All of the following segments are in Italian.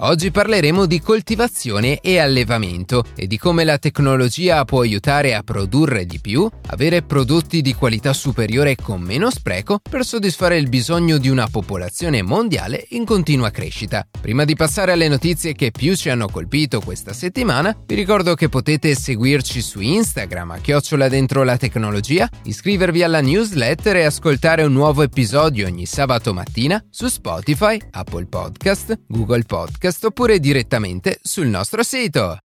Oggi parleremo di coltivazione e allevamento e di come la tecnologia può aiutare a produrre di più, avere prodotti di qualità superiore con meno spreco per soddisfare il bisogno di una popolazione mondiale in continua crescita. Prima di passare alle notizie che più ci hanno colpito questa settimana, vi ricordo che potete seguirci su Instagram a chiocciola dentro la tecnologia, iscrivervi alla newsletter e ascoltare un nuovo episodio ogni sabato mattina su Spotify, Apple Podcast, Google Podcast podcast oppure direttamente sul nostro sito.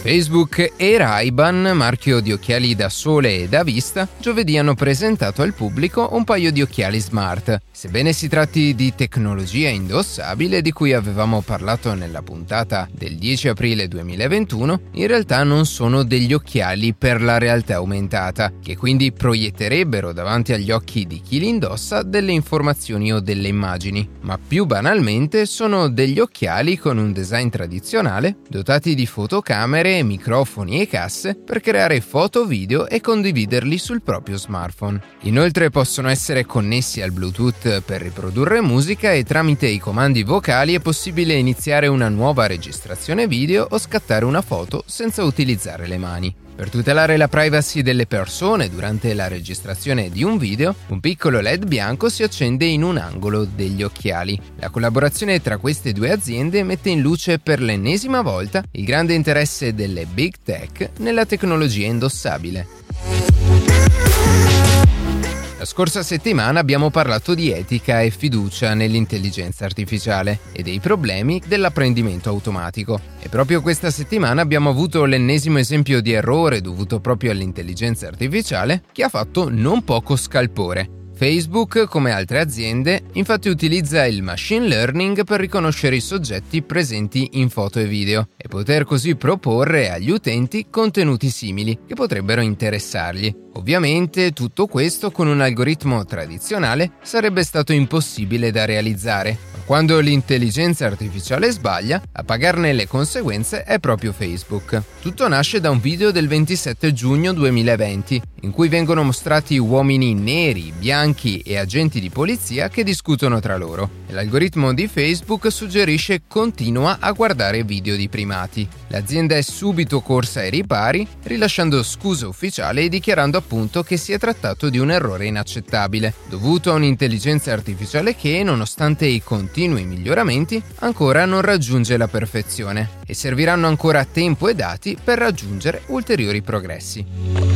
Facebook e Ray-Ban, marchio di occhiali da sole e da vista, giovedì hanno presentato al pubblico un paio di occhiali smart. Sebbene si tratti di tecnologia indossabile di cui avevamo parlato nella puntata del 10 aprile 2021, in realtà non sono degli occhiali per la realtà aumentata, che quindi proietterebbero davanti agli occhi di chi li indossa delle informazioni o delle immagini, ma più banalmente sono degli occhiali con un design tradizionale, dotati di fotocamere microfoni e casse per creare foto, video e condividerli sul proprio smartphone. Inoltre possono essere connessi al Bluetooth per riprodurre musica e tramite i comandi vocali è possibile iniziare una nuova registrazione video o scattare una foto senza utilizzare le mani. Per tutelare la privacy delle persone durante la registrazione di un video, un piccolo LED bianco si accende in un angolo degli occhiali. La collaborazione tra queste due aziende mette in luce per l'ennesima volta il grande interesse delle big tech nella tecnologia indossabile. La scorsa settimana abbiamo parlato di etica e fiducia nell'intelligenza artificiale e dei problemi dell'apprendimento automatico. E proprio questa settimana abbiamo avuto l'ennesimo esempio di errore dovuto proprio all'intelligenza artificiale che ha fatto non poco scalpore. Facebook, come altre aziende, infatti utilizza il machine learning per riconoscere i soggetti presenti in foto e video e poter così proporre agli utenti contenuti simili che potrebbero interessargli. Ovviamente tutto questo con un algoritmo tradizionale sarebbe stato impossibile da realizzare, quando l'intelligenza artificiale sbaglia, a pagarne le conseguenze è proprio Facebook. Tutto nasce da un video del 27 giugno 2020, in cui vengono mostrati uomini neri, bianchi e agenti di polizia che discutono tra loro. L'algoritmo di Facebook suggerisce continua a guardare video di primati. L'azienda è subito corsa ai ripari, rilasciando scuse ufficiali e dichiarando appunto che si è trattato di un errore inaccettabile, dovuto a un'intelligenza artificiale che, nonostante i continui miglioramenti, ancora non raggiunge la perfezione e serviranno ancora tempo e dati per raggiungere ulteriori progressi.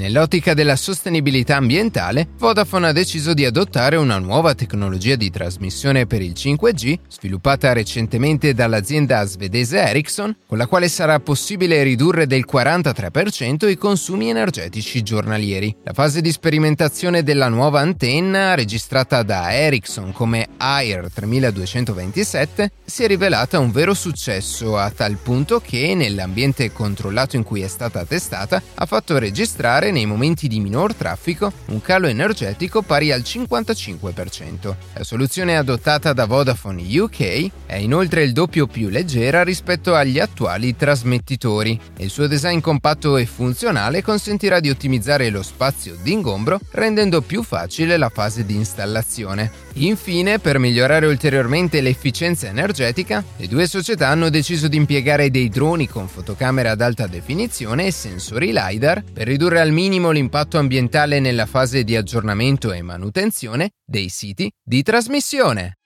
Nell'ottica della sostenibilità ambientale, Vodafone ha deciso di adottare una nuova tecnologia di trasmissione per il 5G, sviluppata recentemente dall'azienda svedese Ericsson, con la quale sarà possibile ridurre del 43% i consumi energetici giornalieri. La fase di sperimentazione della nuova antenna, registrata da Ericsson come AIR 3227, si è rivelata un vero successo a tal punto che, nell'ambiente controllato in cui è stata testata, ha fatto registrare nei momenti di minor traffico un calo energetico pari al 55%. La soluzione adottata da Vodafone UK è inoltre il doppio più leggera rispetto agli attuali trasmettitori il suo design compatto e funzionale consentirà di ottimizzare lo spazio d'ingombro rendendo più facile la fase di installazione. Infine, per migliorare ulteriormente l'efficienza energetica, le due società hanno deciso di impiegare dei droni con fotocamere ad alta definizione e sensori LiDAR per ridurre al minimo l'impatto ambientale nella fase di aggiornamento e manutenzione dei siti di trasmissione.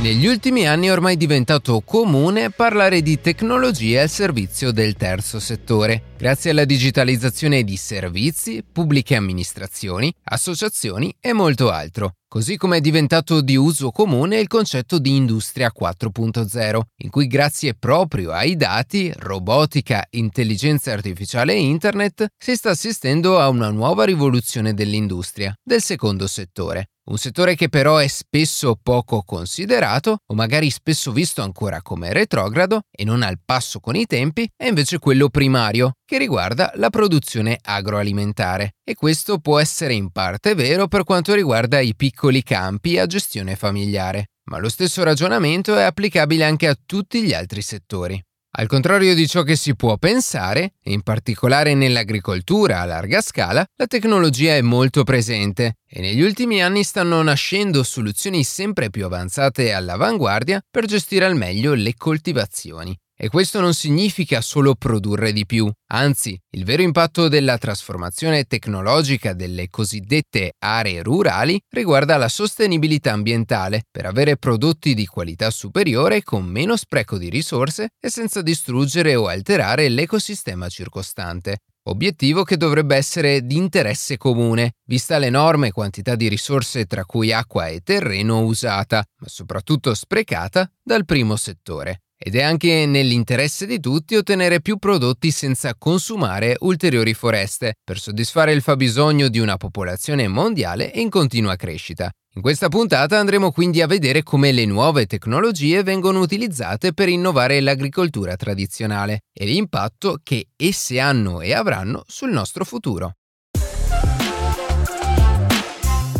Negli ultimi anni è ormai diventato comune parlare di tecnologie al servizio del terzo settore, grazie alla digitalizzazione di servizi, pubbliche amministrazioni, associazioni e molto altro. Così come è diventato di uso comune il concetto di Industria 4.0, in cui grazie proprio ai dati, robotica, intelligenza artificiale e internet si sta assistendo a una nuova rivoluzione dell'industria, del secondo settore. Un settore che però è spesso poco considerato o magari spesso visto ancora come retrogrado e non al passo con i tempi è invece quello primario, che riguarda la produzione agroalimentare. E questo può essere in parte vero per quanto riguarda i piccoli campi a gestione familiare, ma lo stesso ragionamento è applicabile anche a tutti gli altri settori. Al contrario di ciò che si può pensare, in particolare nell'agricoltura a larga scala, la tecnologia è molto presente e negli ultimi anni stanno nascendo soluzioni sempre più avanzate e all'avanguardia per gestire al meglio le coltivazioni. E questo non significa solo produrre di più, anzi, il vero impatto della trasformazione tecnologica delle cosiddette aree rurali riguarda la sostenibilità ambientale per avere prodotti di qualità superiore con meno spreco di risorse e senza distruggere o alterare l'ecosistema circostante. Obiettivo che dovrebbe essere di interesse comune, vista l'enorme quantità di risorse tra cui acqua e terreno usata, ma soprattutto sprecata, dal primo settore. Ed è anche nell'interesse di tutti ottenere più prodotti senza consumare ulteriori foreste, per soddisfare il fabbisogno di una popolazione mondiale in continua crescita. In questa puntata andremo quindi a vedere come le nuove tecnologie vengono utilizzate per innovare l'agricoltura tradizionale e l'impatto che esse hanno e avranno sul nostro futuro.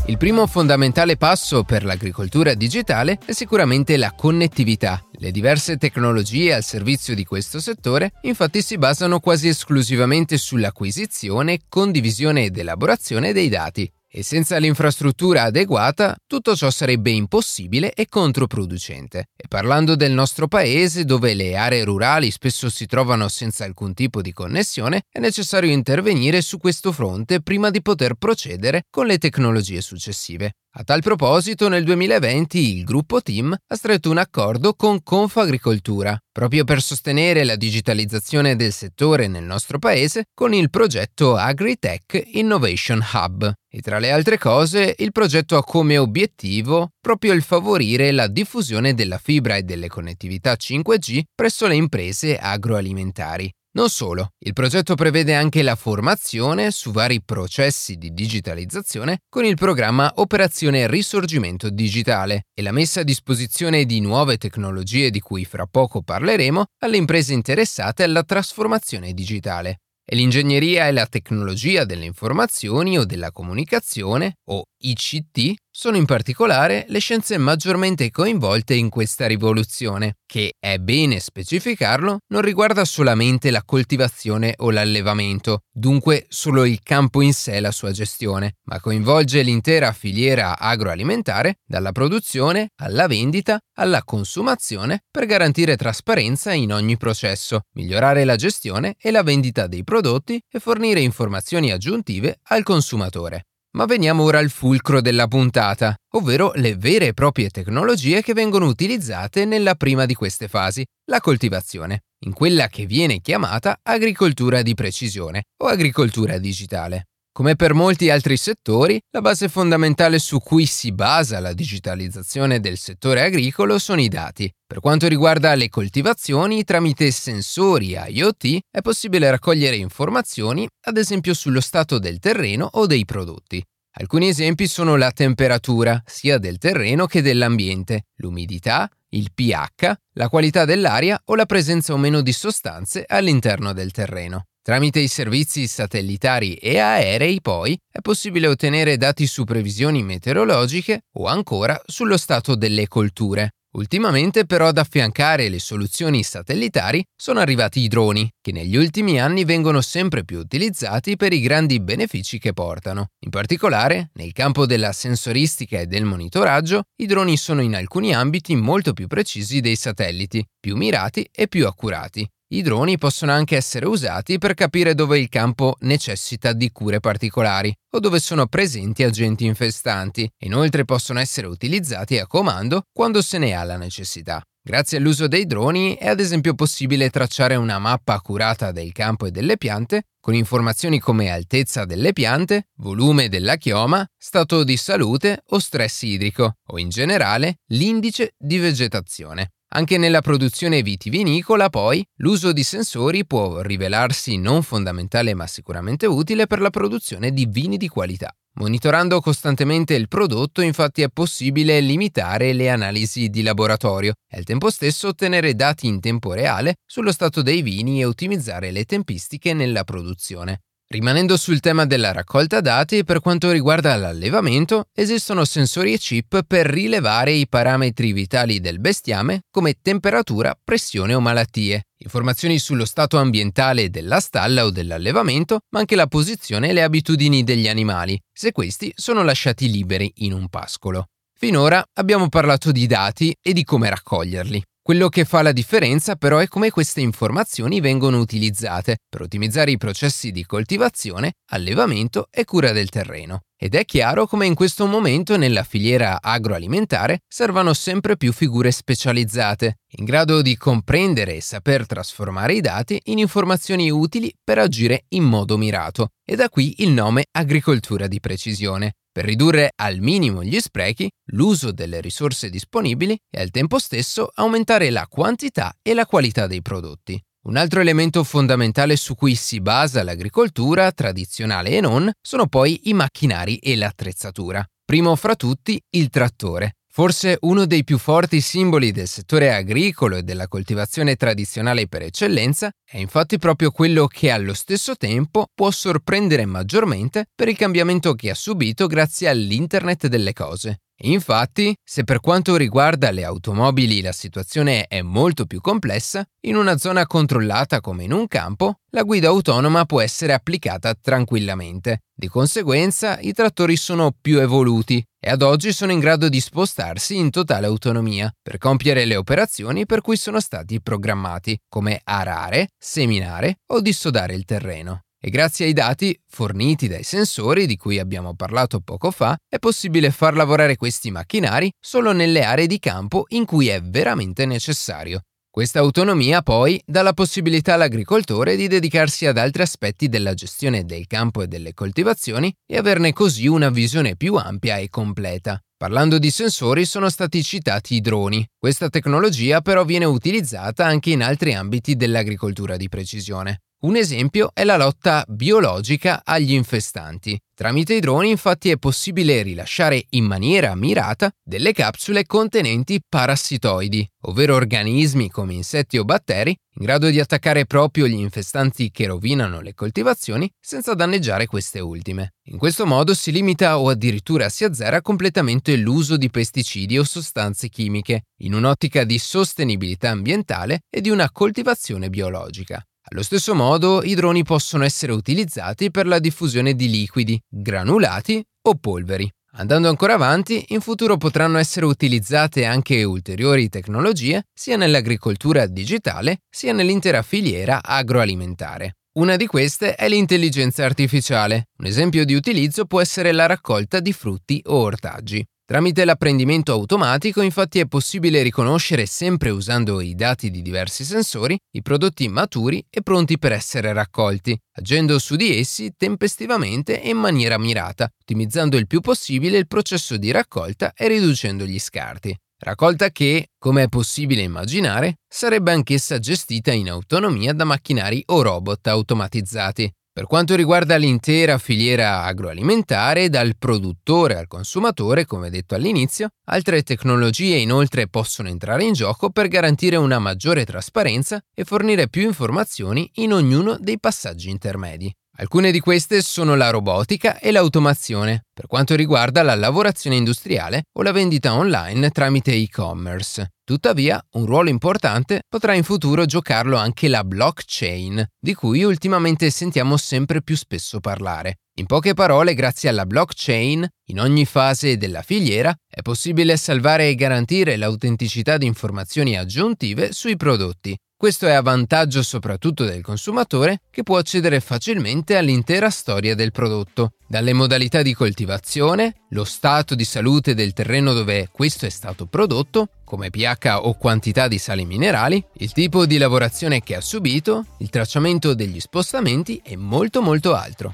Il primo fondamentale passo per l'agricoltura digitale è sicuramente la connettività. Le diverse tecnologie al servizio di questo settore infatti si basano quasi esclusivamente sull'acquisizione, condivisione ed elaborazione dei dati e senza l'infrastruttura adeguata tutto ciò sarebbe impossibile e controproducente. E parlando del nostro paese, dove le aree rurali spesso si trovano senza alcun tipo di connessione, è necessario intervenire su questo fronte prima di poter procedere con le tecnologie successive. A tal proposito, nel 2020 il gruppo Team ha stretto un accordo con Confagricoltura, proprio per sostenere la digitalizzazione del settore nel nostro paese con il progetto AgriTech Innovation Hub. E tra le altre cose, il progetto ha come obiettivo proprio il favorire la diffusione della fibra e delle connettività 5G presso le imprese agroalimentari. Non solo, il progetto prevede anche la formazione su vari processi di digitalizzazione con il programma Operazione Risorgimento Digitale e la messa a disposizione di nuove tecnologie di cui fra poco parleremo alle imprese interessate alla trasformazione digitale. E l'ingegneria e la tecnologia delle informazioni o della comunicazione, o ICT, sono in particolare le scienze maggiormente coinvolte in questa rivoluzione, che, è bene specificarlo, non riguarda solamente la coltivazione o l'allevamento, dunque solo il campo in sé e la sua gestione, ma coinvolge l'intera filiera agroalimentare, dalla produzione alla vendita alla consumazione, per garantire trasparenza in ogni processo, migliorare la gestione e la vendita dei prodotti e fornire informazioni aggiuntive al consumatore. Ma veniamo ora al fulcro della puntata, ovvero le vere e proprie tecnologie che vengono utilizzate nella prima di queste fasi, la coltivazione, in quella che viene chiamata agricoltura di precisione o agricoltura digitale. Come per molti altri settori, la base fondamentale su cui si basa la digitalizzazione del settore agricolo sono i dati. Per quanto riguarda le coltivazioni, tramite sensori IoT è possibile raccogliere informazioni, ad esempio sullo stato del terreno o dei prodotti. Alcuni esempi sono la temperatura, sia del terreno che dell'ambiente, l'umidità, il pH, la qualità dell'aria o la presenza o meno di sostanze all'interno del terreno. Tramite i servizi satellitari e aerei, poi, è possibile ottenere dati su previsioni meteorologiche o ancora sullo stato delle colture. Ultimamente però ad affiancare le soluzioni satellitari sono arrivati i droni, che negli ultimi anni vengono sempre più utilizzati per i grandi benefici che portano. In particolare, nel campo della sensoristica e del monitoraggio, i droni sono in alcuni ambiti molto più precisi dei satelliti, più mirati e più accurati. I droni possono anche essere usati per capire dove il campo necessita di cure particolari o dove sono presenti agenti infestanti. Inoltre possono essere utilizzati a comando quando se ne ha la necessità. Grazie all'uso dei droni è ad esempio possibile tracciare una mappa accurata del campo e delle piante, con informazioni come altezza delle piante, volume della chioma, stato di salute o stress idrico, o in generale l'indice di vegetazione. Anche nella produzione vitivinicola, poi, l'uso di sensori può rivelarsi non fondamentale ma sicuramente utile per la produzione di vini di qualità. Monitorando costantemente il prodotto infatti è possibile limitare le analisi di laboratorio e al tempo stesso ottenere dati in tempo reale sullo stato dei vini e ottimizzare le tempistiche nella produzione. Rimanendo sul tema della raccolta dati, per quanto riguarda l'allevamento, esistono sensori e chip per rilevare i parametri vitali del bestiame come temperatura, pressione o malattie, informazioni sullo stato ambientale della stalla o dell'allevamento, ma anche la posizione e le abitudini degli animali, se questi sono lasciati liberi in un pascolo. Finora abbiamo parlato di dati e di come raccoglierli. Quello che fa la differenza però è come queste informazioni vengono utilizzate per ottimizzare i processi di coltivazione, allevamento e cura del terreno. Ed è chiaro come in questo momento nella filiera agroalimentare servano sempre più figure specializzate, in grado di comprendere e saper trasformare i dati in informazioni utili per agire in modo mirato. E da qui il nome agricoltura di precisione per ridurre al minimo gli sprechi, l'uso delle risorse disponibili e al tempo stesso aumentare la quantità e la qualità dei prodotti. Un altro elemento fondamentale su cui si basa l'agricoltura, tradizionale e non, sono poi i macchinari e l'attrezzatura. Primo fra tutti il trattore, Forse uno dei più forti simboli del settore agricolo e della coltivazione tradizionale per eccellenza è infatti proprio quello che allo stesso tempo può sorprendere maggiormente per il cambiamento che ha subito grazie all'Internet delle cose. Infatti, se per quanto riguarda le automobili la situazione è molto più complessa, in una zona controllata come in un campo, la guida autonoma può essere applicata tranquillamente. Di conseguenza, i trattori sono più evoluti e ad oggi sono in grado di spostarsi in totale autonomia per compiere le operazioni per cui sono stati programmati, come arare, seminare o dissodare il terreno e grazie ai dati forniti dai sensori di cui abbiamo parlato poco fa è possibile far lavorare questi macchinari solo nelle aree di campo in cui è veramente necessario. Questa autonomia poi dà la possibilità all'agricoltore di dedicarsi ad altri aspetti della gestione del campo e delle coltivazioni e averne così una visione più ampia e completa. Parlando di sensori sono stati citati i droni. Questa tecnologia però viene utilizzata anche in altri ambiti dell'agricoltura di precisione. Un esempio è la lotta biologica agli infestanti. Tramite i droni infatti è possibile rilasciare in maniera mirata delle capsule contenenti parassitoidi, ovvero organismi come insetti o batteri in grado di attaccare proprio gli infestanti che rovinano le coltivazioni senza danneggiare queste ultime. In questo modo si limita o addirittura si azzera completamente l'uso di pesticidi o sostanze chimiche, in un'ottica di sostenibilità ambientale e di una coltivazione biologica. Allo stesso modo, i droni possono essere utilizzati per la diffusione di liquidi, granulati o polveri. Andando ancora avanti, in futuro potranno essere utilizzate anche ulteriori tecnologie sia nell'agricoltura digitale sia nell'intera filiera agroalimentare. Una di queste è l'intelligenza artificiale. Un esempio di utilizzo può essere la raccolta di frutti o ortaggi. Tramite l'apprendimento automatico infatti è possibile riconoscere sempre usando i dati di diversi sensori i prodotti maturi e pronti per essere raccolti, agendo su di essi tempestivamente e in maniera mirata, ottimizzando il più possibile il processo di raccolta e riducendo gli scarti. Raccolta che, come è possibile immaginare, sarebbe anch'essa gestita in autonomia da macchinari o robot automatizzati. Per quanto riguarda l'intera filiera agroalimentare, dal produttore al consumatore, come detto all'inizio, altre tecnologie inoltre possono entrare in gioco per garantire una maggiore trasparenza e fornire più informazioni in ognuno dei passaggi intermedi. Alcune di queste sono la robotica e l'automazione, per quanto riguarda la lavorazione industriale o la vendita online tramite e-commerce. Tuttavia, un ruolo importante potrà in futuro giocarlo anche la blockchain, di cui ultimamente sentiamo sempre più spesso parlare. In poche parole, grazie alla blockchain, in ogni fase della filiera è possibile salvare e garantire l'autenticità di informazioni aggiuntive sui prodotti. Questo è a vantaggio soprattutto del consumatore che può accedere facilmente all'intera storia del prodotto, dalle modalità di coltivazione, lo stato di salute del terreno dove questo è stato prodotto, come pH o quantità di sali minerali, il tipo di lavorazione che ha subito, il tracciamento degli spostamenti e molto molto altro.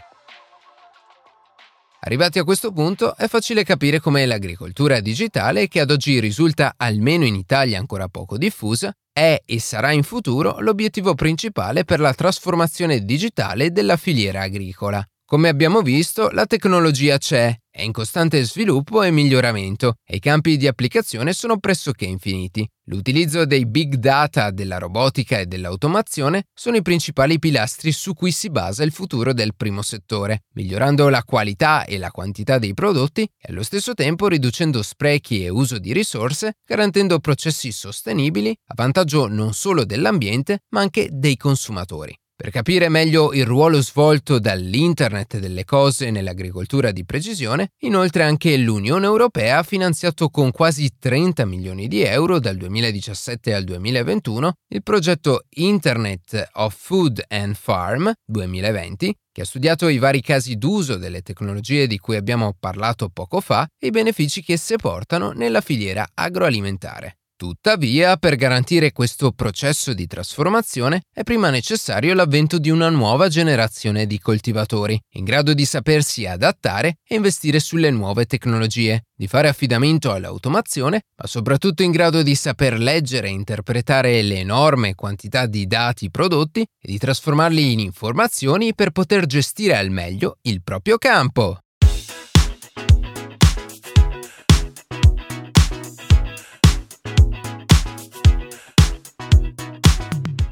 Arrivati a questo punto è facile capire come l'agricoltura digitale, che ad oggi risulta almeno in Italia ancora poco diffusa, è e sarà in futuro l'obiettivo principale per la trasformazione digitale della filiera agricola. Come abbiamo visto, la tecnologia c'è, è in costante sviluppo e miglioramento e i campi di applicazione sono pressoché infiniti. L'utilizzo dei big data, della robotica e dell'automazione sono i principali pilastri su cui si basa il futuro del primo settore, migliorando la qualità e la quantità dei prodotti e allo stesso tempo riducendo sprechi e uso di risorse, garantendo processi sostenibili a vantaggio non solo dell'ambiente ma anche dei consumatori. Per capire meglio il ruolo svolto dall'Internet delle cose nell'agricoltura di precisione, inoltre anche l'Unione Europea ha finanziato con quasi 30 milioni di euro dal 2017 al 2021 il progetto Internet of Food and Farm 2020, che ha studiato i vari casi d'uso delle tecnologie di cui abbiamo parlato poco fa e i benefici che esse portano nella filiera agroalimentare. Tuttavia, per garantire questo processo di trasformazione è prima necessario l'avvento di una nuova generazione di coltivatori, in grado di sapersi adattare e investire sulle nuove tecnologie, di fare affidamento all'automazione, ma soprattutto in grado di saper leggere e interpretare le enorme quantità di dati prodotti e di trasformarli in informazioni per poter gestire al meglio il proprio campo.